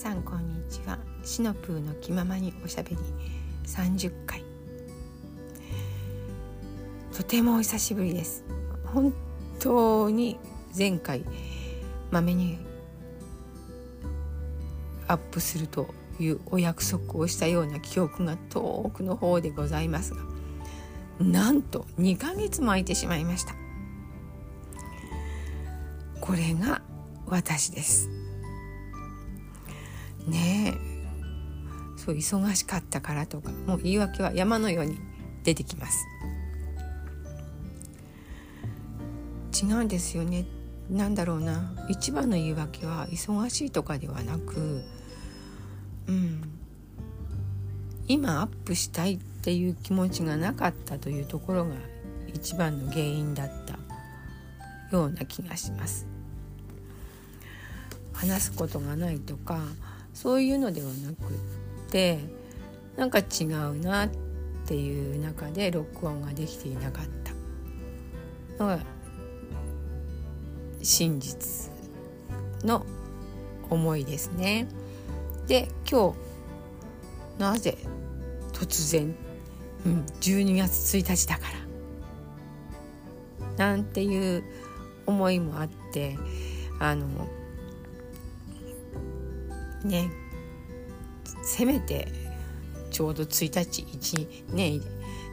さんこんにちは。シノプーの気ままにおしゃべり。30回とてもお久しぶりです。本当に前回まめにアップするというお約束をしたような記憶が遠くの方でございますがなんと2ヶ月も空いてしまいました。これが私です。ねそう忙しかったからとかもう言い訳は山のように出てきます。違うんですよね。なんだろうな。一番の言い訳は忙しいとかではなくうん。今アップしたいっていう気持ちがなかったというところが一番の原因だったような気がします。話すことがないとかそういうのではなくってなんか違うなっていう中で録音ができていなかったのが真実の思いですね。で今日なぜ突然、うん、12月1日だからなんていう思いもあってあのねせめてちょうど1日1ね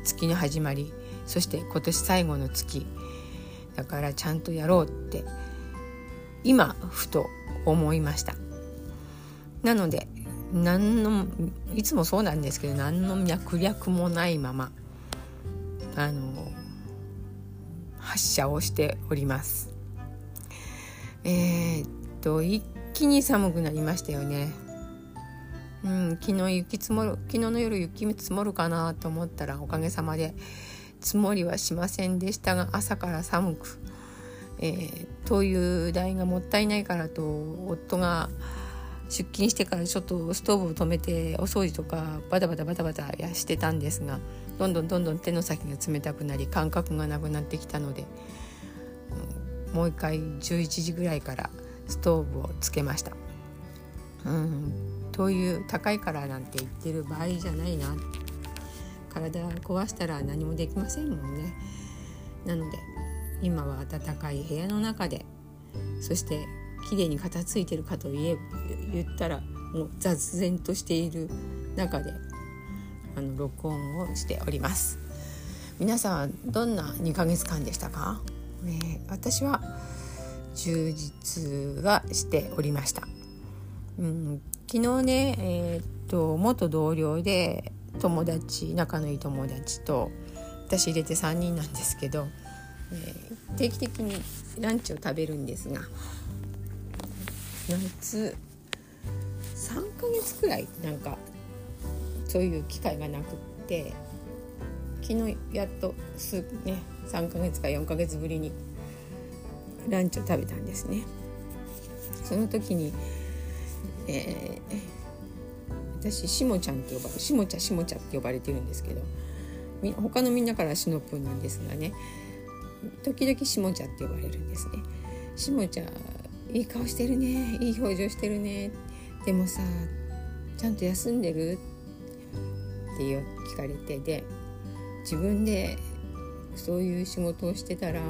月の始まりそして今年最後の月だからちゃんとやろうって今ふと思いました。なので何のいつもそうなんですけど何の脈略もないままあの発射をしております。えー、っと気に寒くなりましたよね。うん昨日雪積もる昨日の夜雪積もるかなと思ったらおかげさまで積もりはしませんでしたが朝から寒く、えー、灯油代がもったいないからと夫が出勤してからちょっとストーブを止めてお掃除とかバタバタバタバタやしてたんですがどんどんどんどん手の先が冷たくなり感覚がなくなってきたので、うん、もう一回11時ぐらいからストーブをつけました。うん、灯油高いからなんて言ってる場合じゃないな。体壊したら何もできませんもんね。なので今は暖かい部屋の中でそして綺麗に片付いてるかと言え言ったらもう雑然としている中であの録音をしております。皆さんはどんな2ヶ月間でしたか、えー、私は充実はしておりました、うん、昨日ねえー、っと元同僚で友達仲のいい友達と私入れて3人なんですけど、えー、定期的にランチを食べるんですが夏3ヶ月くらいなんかそういう機会がなくって昨日やっとす、ね、3ヶ月か4ヶ月ぶりにランチを食べたんですね。その時に、えー私しもちゃんって呼ばれしもちゃしもちゃって呼ばれてるんですけど他のみんなからしのぷんなんですがね時々しもちゃって呼ばれるんですね。しもちゃいい顔してるねいい表情してるねでもさちゃんと休んでる？って聞かれてで自分でそういう仕事をしてたら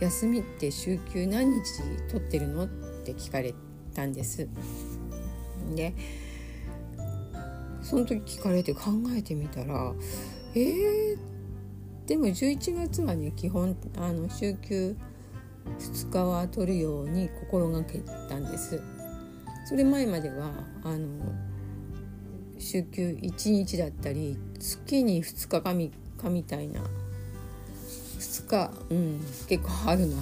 休みって週休何日取ってるの？って聞かれたんです。でその時聞かれて考えてみたらえー、でも11月はね基本あの週休2日は取るように心がけたんですそれ前まではあの週休1日だったり月に2日かみかみたいな2日、うん、結構春な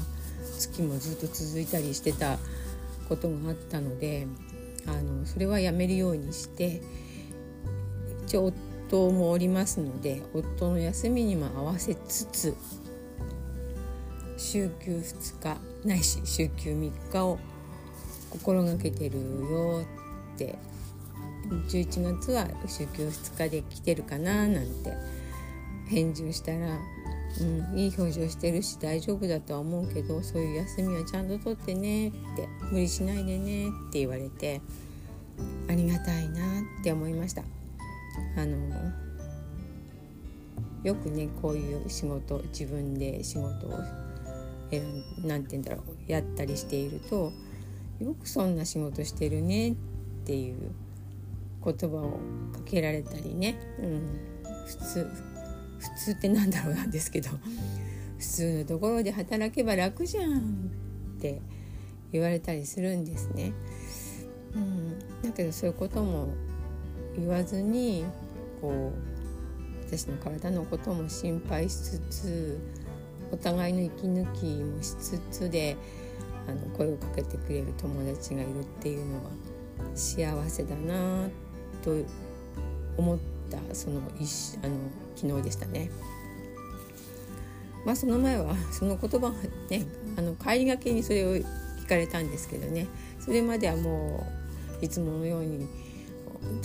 月もずっと続いたりしてたことがあったのであのそれはやめるようにして一応夫もおりますので夫の休みにも合わせつつ週休2日ないし週休3日を心がけてるよって11月は週休2日で来てるかななんて返事をしたら、うん、いい表情してるし大丈夫だとは思うけどそういう休みはちゃんと取ってねって無理しないでねって言われてありがたいなって思いました。あのよくねこういう仕事自分で仕事を何て言うんだろうやったりしているとよくそんな仕事してるねっていう言葉をかけられたりね、うん、普通普通ってなんだろうなんですけど普通のところで働けば楽じゃんって言われたりするんですね。うん、だけどそういうことも言わずにこう私の体のことも心配しつつお互いの息抜きもしつつであの声をかけてくれる友達がいるっていうのは幸せだなと思ったそのあの昨日でしたね。まあその前はその言葉ねあの帰りがけにそれを聞かれたんですけどねそれまではもういつものように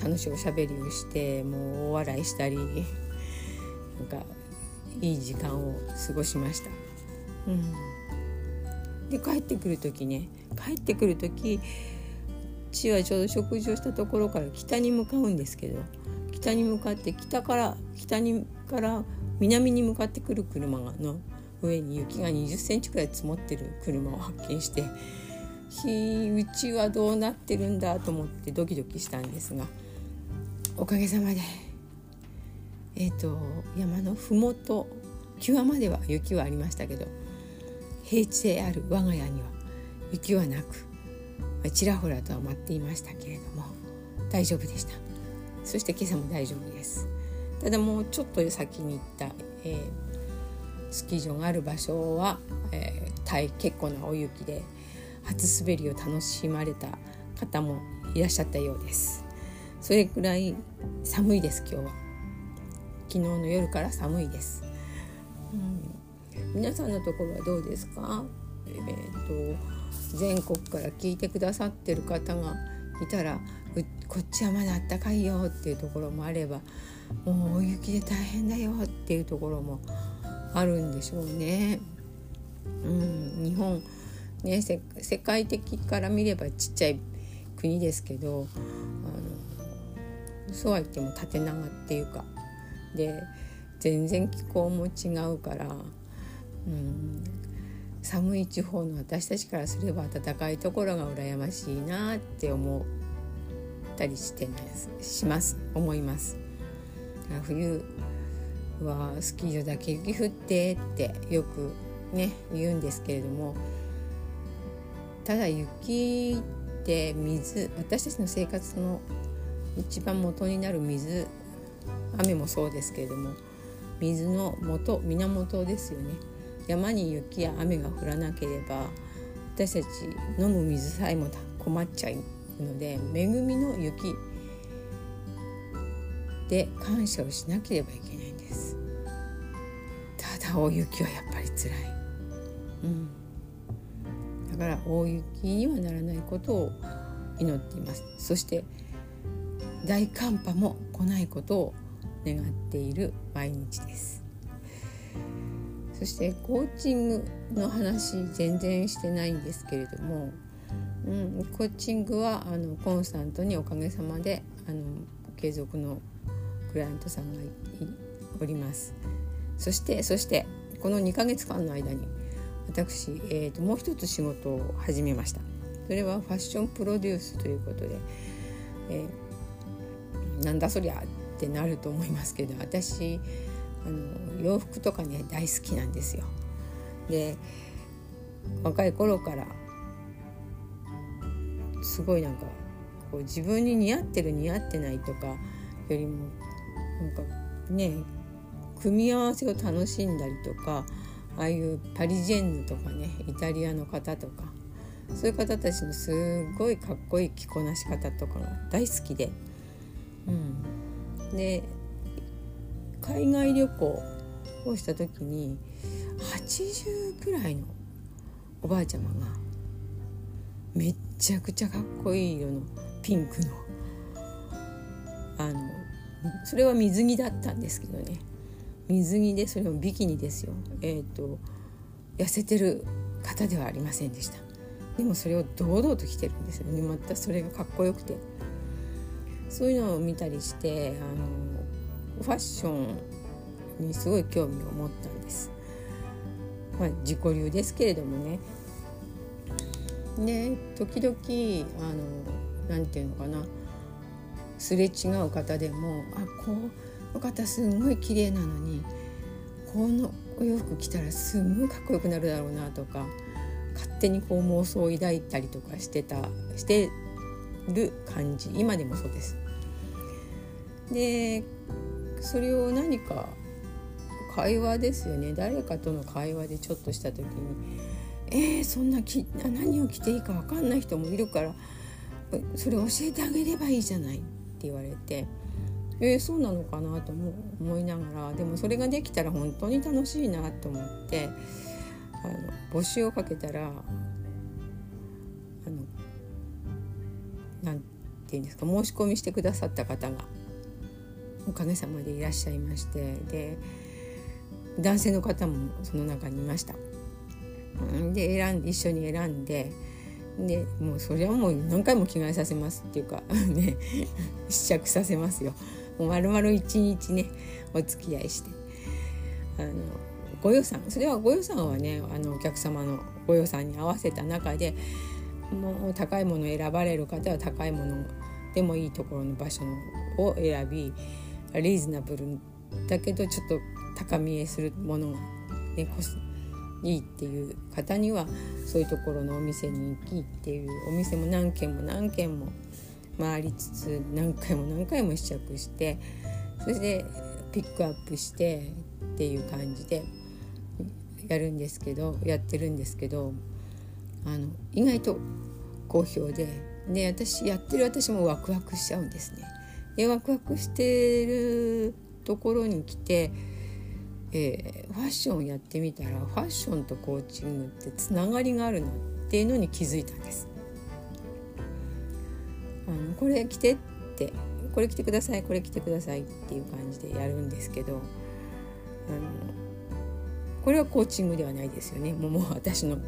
楽しいおしゃべりをしてもう大笑いしたりなんかいい時間を過ごしました。うん、で帰ってくる時ね帰ってくる時父はちょうど食事をしたところから北に向かうんですけど北に向かって北から北にから南に向かってくる車の上に雪が20センチくらい積もってる車を発見して日うちはどうなってるんだと思ってドキドキしたんですがおかげさまでえーと、山の麓際までは雪はありましたけど平地である我が家には雪はなくちらほらとは舞っていましたけれども大丈夫でした。そして今朝も大丈夫です。ただもうちょっと先に行った、えー、スキー場がある場所は、えー、結構な大雪で初滑りを楽しまれた方もいらっしゃったようです。それくらい寒いです今日は。昨日の夜から寒いです、うん、皆さんのところはどうですか？えーと、全国から聞いてくださってる方がいたらこっちはまだあったかいよっていうところもあればもう大雪で大変だよっていうところもあるんでしょうね。うん、日本ね世界的から見ればちっちゃい国ですけどあのそうは言っても縦長っていうかで全然気候も違うから、うん、寒い地方の私たちからすれば暖かいところが羨ましいなって思うったりしてします。思います。冬はスキー場だけ雪降ってってよくね言うんですけれどもただ雪って水私たちの生活の一番元になる水雨もそうですけれども水の元源ですよね。山に雪や雨が降らなければ私たち飲む水さえも困っちゃうので恵みの雪で感謝をしなければいけないんです。ただ大雪はやっぱり辛い、うん、だから大雪にはならないことを祈っています。そして大寒波も来ないことを願っている毎日です。そしてコーチングの話全然してないんですけれども、うん、コーチングはあのコンスタントにおかげさまであの継続のクライアントさんがおりますそしてそしてこの2ヶ月間の間に私、えーと、もう一つ仕事を始めましたそれはファッションプロデュースということで、えー、なんだそりゃってなると思いますけど私あの洋服とかね大好きなんですよ。で若い頃からすごいなんかこう自分に似合ってる似合ってないとかよりもなんかね組み合わせを楽しんだりとかああいうパリジェンヌとかねイタリアの方とかそういう方たちのすごいかっこいい着こなし方とかが大好きで、うん、で海外旅行をした時に80くらいのおばあちゃまがめっちゃくちゃかっこいい色の。ピンクの。あのそれは水着だったんですけどね。水着でそれもビキニですよ。えっ、ー、と痩せてる方ではありませんでした。でもそれを堂々と着てるんですよ。ねまたそれがかっこよくて。そういうのを見たりしてあのファッションにすごい興味を持ったんです。まあ、自己流ですけれどもね。で時々あのなんていうのかな。すれ違う方でもあこの方すんごい綺麗なのにこのお洋服着たらすんごいかっこよくなるだろうなとか勝手にこう妄想を抱いたりとかしてたしてる感じ。今でもそうです。でそれを何か会話ですよね。誰かとの会話でちょっとした時に「えー、そんなき何を着ていいか分かんない人もいるからそれ教えてあげればいいじゃない」って言われて。えー、そうなのかなと思いながらでもそれができたら本当に楽しいなと思ってあの募集をかけたらあのなんて言うんですか申し込みしてくださった方がおかげさまでいらっしゃいましてで男性の方もその中にいました。で選ん一緒に選んででもうそれはもう何回も着替えさせますっていうか ね試着させますよ。もう丸々一日ねお付き合いして。あのご予算。それはご予算はねあのお客様のご予算に合わせた中でもう高いもの選ばれる方は高いものでもいいところの場所を選びリーズナブル。だけどちょっと高見えするものが、ね、いいっていう方にはそういうところのお店に行きっていうお店も何軒も何軒も回りつつ何回も何回も試着してそしてピックアップしてっていう感じでやるんですけどやってるんですけどあの意外と好評でで私やってる私もワクワクしちゃうんですね。でワクワクしてるところに来て、えー、ファッションをやってみたらファッションとコーチングってつながりがあるなっていうのに気づいたんです。あのこれ着てってこれ着てくださいこれ着てくださいっていう感じでやるんですけどあのこれはコーチングではないですよねもうもう私のあの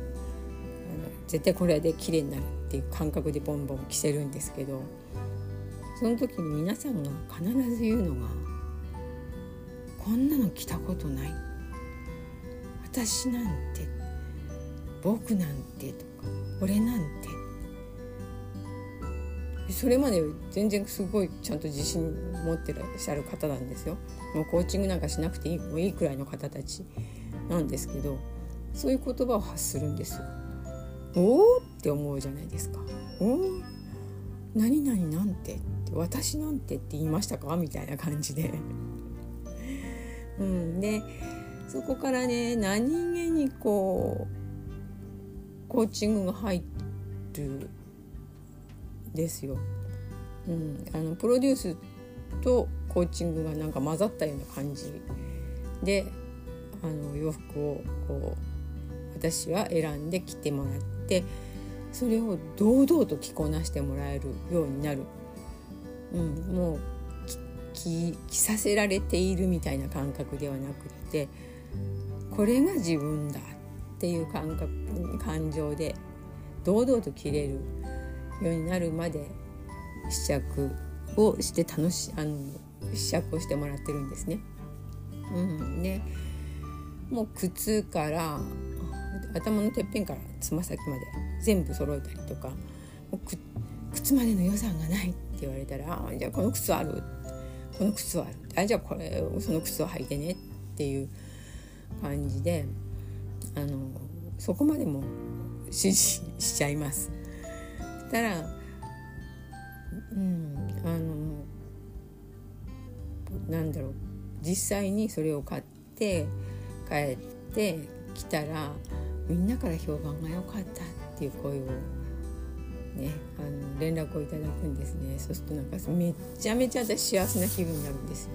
絶対これで綺麗になるっていう感覚でボンボン着せるんですけどその時に皆さんが必ず言うのが「こんなの着たことない」「私なんて」「僕なんて」とか「俺なんて」それまで全然すごいちゃんと自信持ってらっしゃる方なんですよ。もうコーチングなんかしなくていいもういいくらいの方たちなんですけどそういう言葉を発するんですよ。おおって思うじゃないですか。おお何々なんて私なんてって言いましたか？みたいな感じで。うん、でそこからね何気にこうコーチングが入るですよ。うん、あのプロデュースとコーチングがなんか混ざったような感じであの洋服をこう私は選んで着てもらってそれを堂々と着こなしてもらえるようになる、うん、もう着着させられているみたいな感覚ではなくってこれが自分だっていう感覚感情で堂々と着れるようになるまで試着をして楽しあの試着をしてもらってるんですね。うん、でもう靴から頭のてっぺんからつま先まで全部揃えたりとか靴までの予算がないって言われたら「じゃあこの靴ある」この靴はあじゃあこれその靴を履いてねっていう感じであのそこまでも指示しちゃいます。たらうんあのなんだろう実際にそれを買って帰ってきたらみんなから評判が良かったっていう声をねあの連絡をいただくんですね。そうするとなんかめちゃめちゃ私幸せな気分になるんですよ。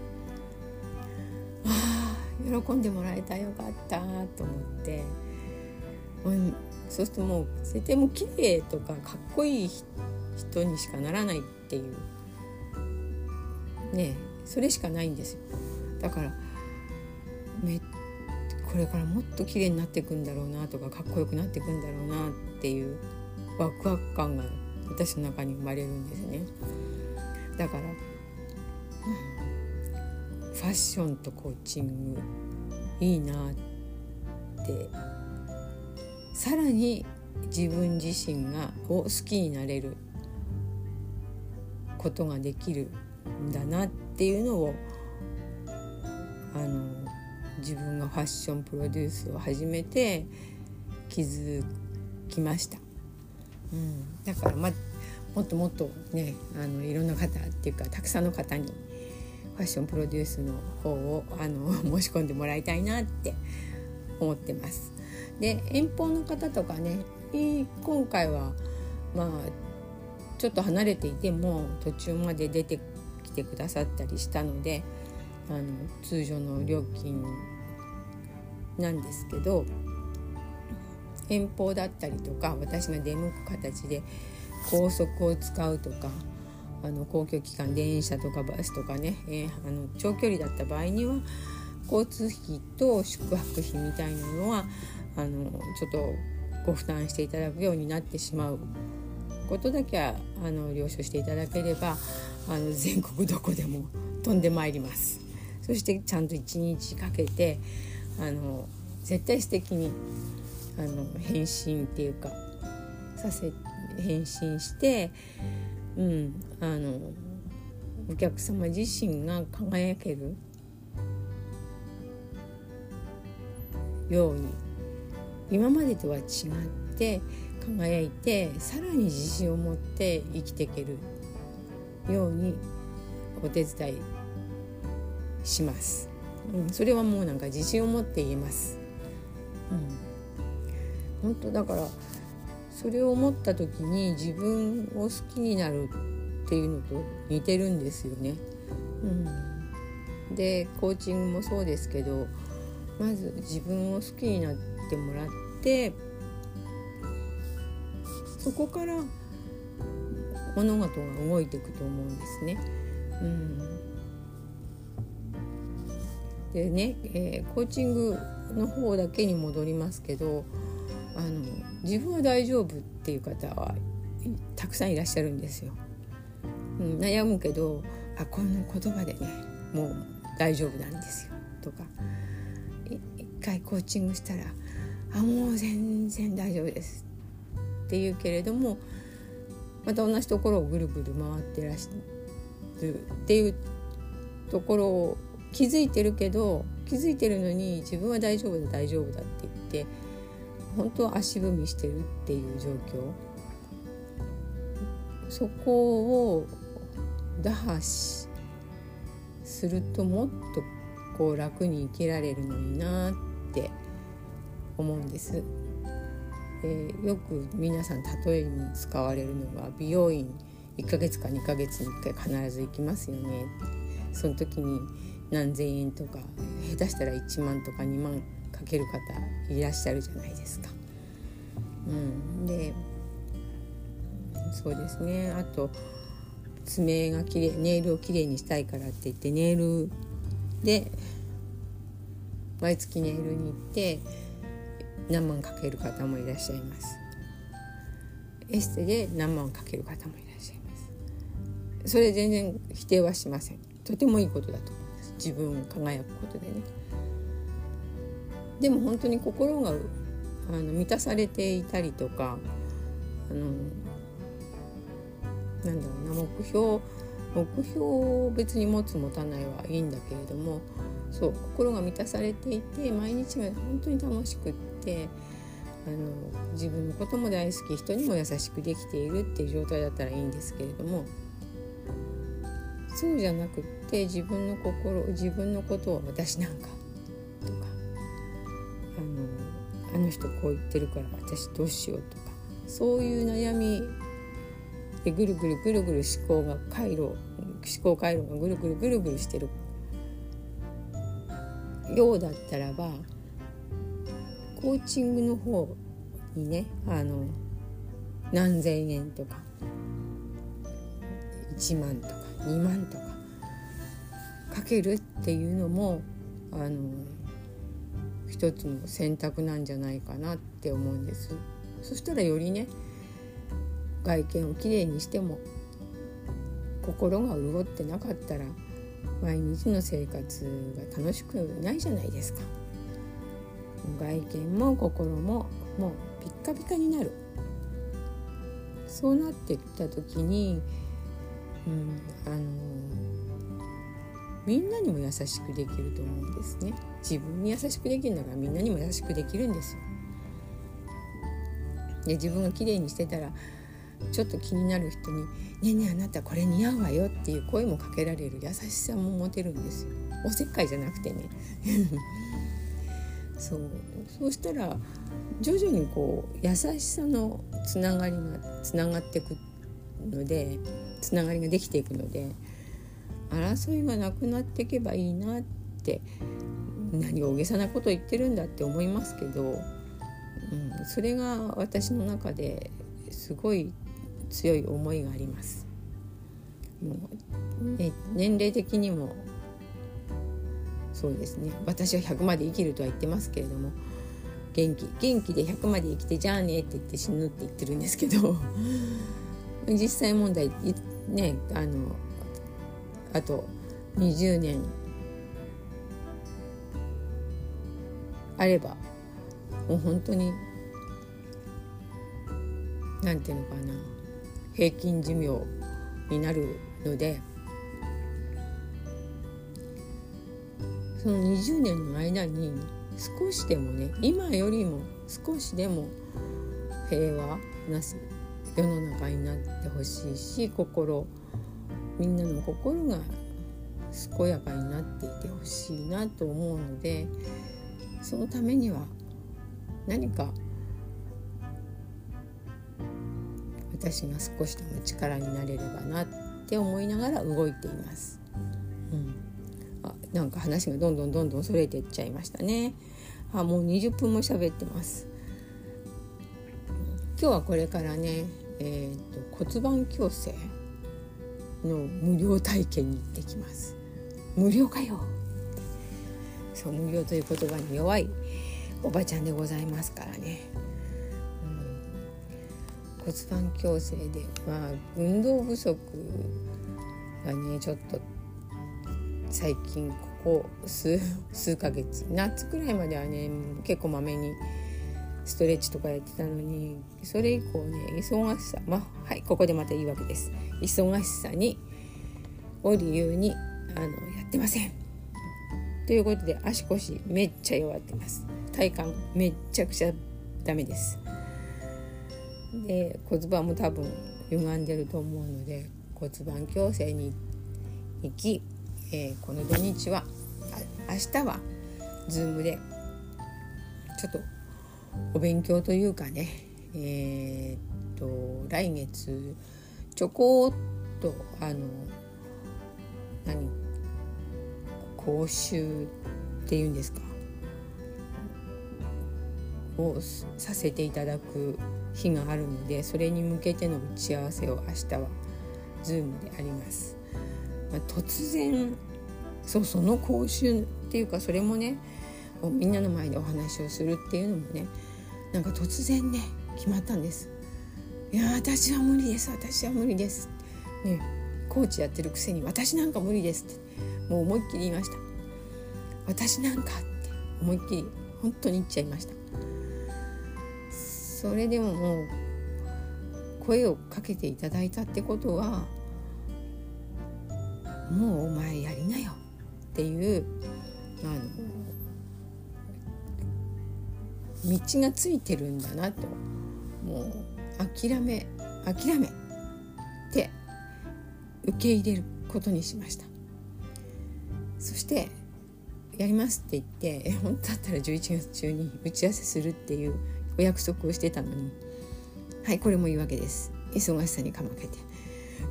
ああ喜んでもらえたよかったと思って、うん、そうするともう絶対もう綺麗とかかっこいい人にしかならないっていう。ねそれしかないんですよ。だからめこれからもっと綺麗になっていくんだろうなとかかっこよくなっていくんだろうなっていう。ワクワク感が私の中に生まれるんですね。だから、ファッションとコーチングいいなって。さらに自分自身がを好きになれることができるんだなっていうのをあの自分がファッションプロデュースを始めて気づきました、うん、だから、ま、もっともっとねあのいろんな方っていうかたくさんの方にファッションプロデュースの方をあの申し込んでもらいたいなって思ってます。で遠方の方とかね今回はまあちょっと離れていても途中まで出てきてくださったりしたのであの通常の料金なんですけど遠方だったりとか私が出向く形で高速を使うとかあの公共機関電車とかバスとかね、えー、あの長距離だった場合には交通費と宿泊費みたいなのはあのちょっとご負担していただくようになってしまうことだけはあの了承していただければあの全国どこでも飛んでまいります。そしてちゃんと1日かけてあの絶対素敵にあの返信っていうかさせ返信してうんあのお客様自身が輝けるように今までとは違って輝いてさらに自信を持って生きていけるようにお手伝いします、うん、それはもうなんか自信を持って言えます、うん、本当だからそれを思った時に自分を好きになるっていうのと似てるんですよね。うん、でコーチングもそうですけどまず自分を好きになってもらってそこから物事が動いていくと思うんですね。うん、でね、えー、コーチングの方だけに戻りますけどあの自分は大丈夫っていう方はたくさんいらっしゃるんですよ。うん、悩むけどあこんな言葉でねもう大丈夫なんですよとか一回コーチングしたらあもう全然大丈夫ですって言うけれどもまた同じところをぐるぐる回ってらっしゃるっていうところを気づいてるけど気づいてるのに自分は大丈夫だ大丈夫だって言って本当足踏みしてるっていう状況そこを打破しするともっとこう楽に生きられるのになって思うんです。えー、よく皆さん例えに使われるのが美容院1ヶ月か2ヶ月に1回必ず行きますよねその時に何千円とか下手したら1万とか2万かける方いらっしゃるじゃないですか。うん、でそうですね。あと爪がきれいネイルをきれいにしたいからって言ってネイルで毎月ネイルに行って何万かける方もいらっしゃいます。エステで何万かける方もいらっしゃいます。それ全然否定はしません。とてもいいことだと思います。自分を輝くことでね。でも本当に心があの満たされていたりとかあのなんだろうな目標目標を別に持つ持たないはいいんだけれどもそう心が満たされていて毎日が本当に楽しくってあの自分のことも大好き人にも優しくできているっていう状態だったらいいんですけれどもそうじゃなくって自分の心自分のことを私なんかとかの人こう言ってるから私どうしようとかそういう悩みでぐるぐるぐるぐる思考が回路思考回路がぐるぐるぐるぐるしてる。ようだったらばコーチングの方にねあの何千円とか1万とか2万とかかけるっていうのもあの一つの選択なんじゃないかなって思うんです。そしたらよりね外見をきれいにしても心が潤ってなかったら毎日の生活が楽しくないじゃないですか。外見も心ももうピッカピカになる。そうなってきた時に、うん、あのみんなにも優しくできると思うんですね。自分に優しくできるんだからみんなにも優しくできるんですよ。で自分が綺麗にしてたらちょっと気になる人に「ねえねえあなたこれ似合うわよ」っていう声もかけられる優しさも持てるんですよ。おせっかいじゃなくてね。そう。そうしたら徐々にこう優しさのつながりがつながっていくのでつながりができていくので争いがなくなっていけばいいなって何大げさなこと言ってるんだって思いますけど、うん、それが私の中ですごい強い思いがあります。もうね、年齢的にもそうですね私は100まで生きるとは言ってますけれども元気元気で100まで生きてじゃあねって言って死ぬって言ってるんですけど 実際問題ねあのあと20年あればもう本当になんていうのかな平均寿命になるのでその20年の間に少しでもね今よりも少しでも平和な世の中になってほしいし心みんなの心が健やかになっていてほしいなと思うのでそのためには何か私が少しでも力になれればなって思いながら動いています。うんあなんか話がどんどんどんどんそれていっちゃいましたね。あもう20分も喋ってます。今日はこれからね、えーと、骨盤矯正の無料体験に行ってきます。無料かよそう無料という言葉に弱いおばちゃんでございますからね。骨盤矯正でまあ運動不足がねちょっと最近ここ数数ヶ月夏くらいまではね結構まめにストレッチとかやってたのにそれ以降ね忙しさまあはいここでまた言い訳です。忙しさにを理由にあのやってません。ということで足腰めっちゃ弱ってます。体幹めっちゃくちゃダメです。で骨盤も多分歪んでると思うので骨盤矯正に行きえー、この土日は明日は Zoom でちょっとお勉強というかねえー、っと来月ちょこっとあの何講習っていうんですか？をさせていただく日があるのでそれに向けての打ち合わせを明日は Zoom であります。まあ、突然そうその講習っていうかそれもねみんなの前でお話をするっていうのもねなんか突然ね決まったんです。いや私は無理です私は無理です。ねコーチやってるくせに私なんか無理ですってもう思いっきり言いました。私なんかって思いっきり本当に言っちゃいました。それでももう声をかけていただいたってことはもうお前やりなよっていうあの道がついてるんだなともう諦め諦めて受け入れることにしましたそしてやりますって言って本当だったら11月中に打ち合わせするっていうお約束をしてたのにはいこれも言い訳です。忙しさにかまけて。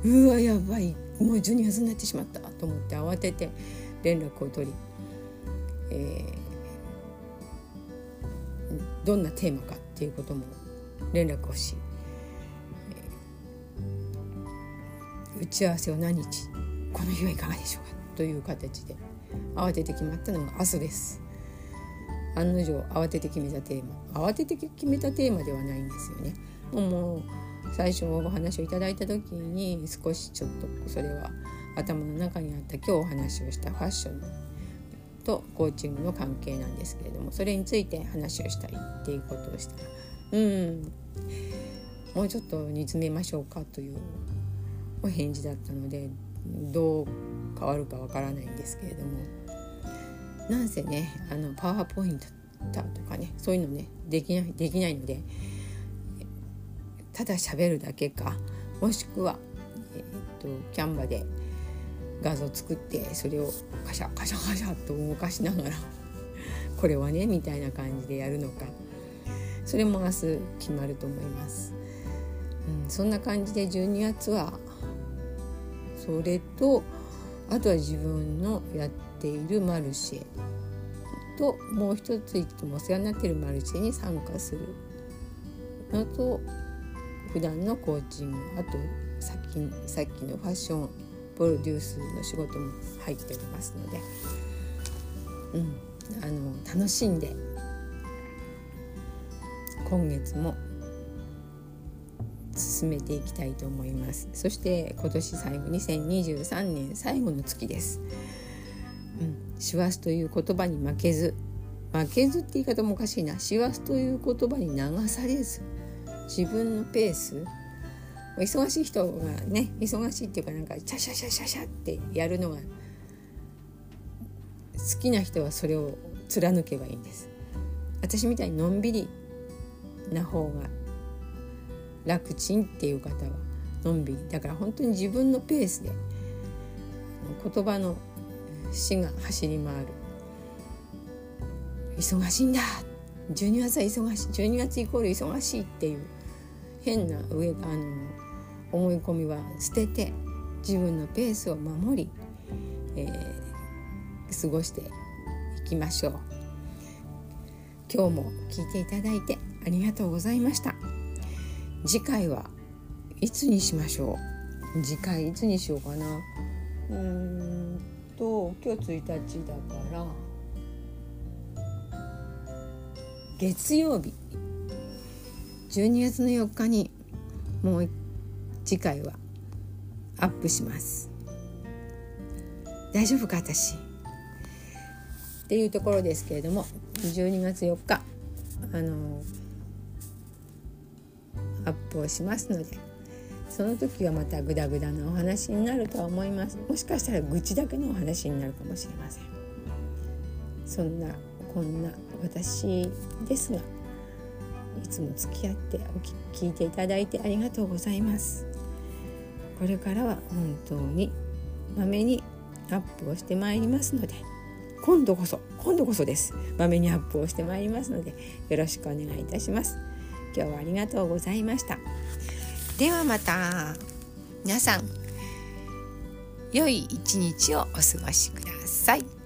うわやばい。もう12月になってしまった。と思って慌てて連絡を取り、えー、どんなテーマかっていうことも連絡をし、えー、打ち合わせを何日この日はいかがでしょうか。という形で慌てて決まったのが明日です。案の定慌てて決めたテーマ慌てて決めたテーマではないんですよね。もう最初お話をいただいた時に少しちょっとそれは頭の中にあった今日お話をしたファッションとコーチングの関係なんですけれどもそれについて話をしたいっていうことをしたらうんもうちょっと煮詰めましょうかというお返事だったのでどう変わるかわからないんですけれどもなんせねあのパワーポイントとかねそういうのねできないできないのでただ喋るだけかもしくは、えー、っとキャンバで画像作ってそれをカシャカシャカシャと動かしながらこれはねみたいな感じでやるのかそれも明日決まると思います。うん、そんな感じで12月はそれとあとは自分のやっているマルシェともう一ついつもお世話になっているマルシェに参加するのと普段のコーチングあとさっきさっきのファッションプロデュースの仕事も入っておりますので、うん、あの楽しんで今月も進めていきたいと思います。そして今年最後2023年最後の月です、うん、師走という言葉に負けず負けずって言い方もおかしいな。師走という言葉に流されず自分のペース忙しい人がね忙しいっていうかなんかシャシャシャシャシャってやるのが好きな人はそれを貫けばいいんです。私みたいにのんびりな方が楽ちんっていう方はのんびりだから本当に自分のペースで言葉の死が走り回る。忙しいんだ12月は忙しい12月イコール忙しいっていう変な上あの思い込みは捨てて自分のペースを守り、えー、過ごしていきましょう。今日も聞いていただいてありがとうございました。次回はいつにしましょう？次回いつにしようかな？うーんと今日1日だから月曜日。12月の4日にもう次回はアップします。大丈夫か私？っていうところですけれども12月4日。あのアップをしますのでその時はまたグダグダなお話になるとは思います。もしかしたら愚痴だけのお話になるかもしれません。そんなこんな私ですがいつも付き合ってお聞いていただいてありがとうございます。これからは本当にまめにアップをしてまいりますので今度こそ今度こそです。まめにアップをしてまいりますのでよろしくお願いいたします。今日はありがとうございました。ではまた皆さん良い一日をお過ごしください。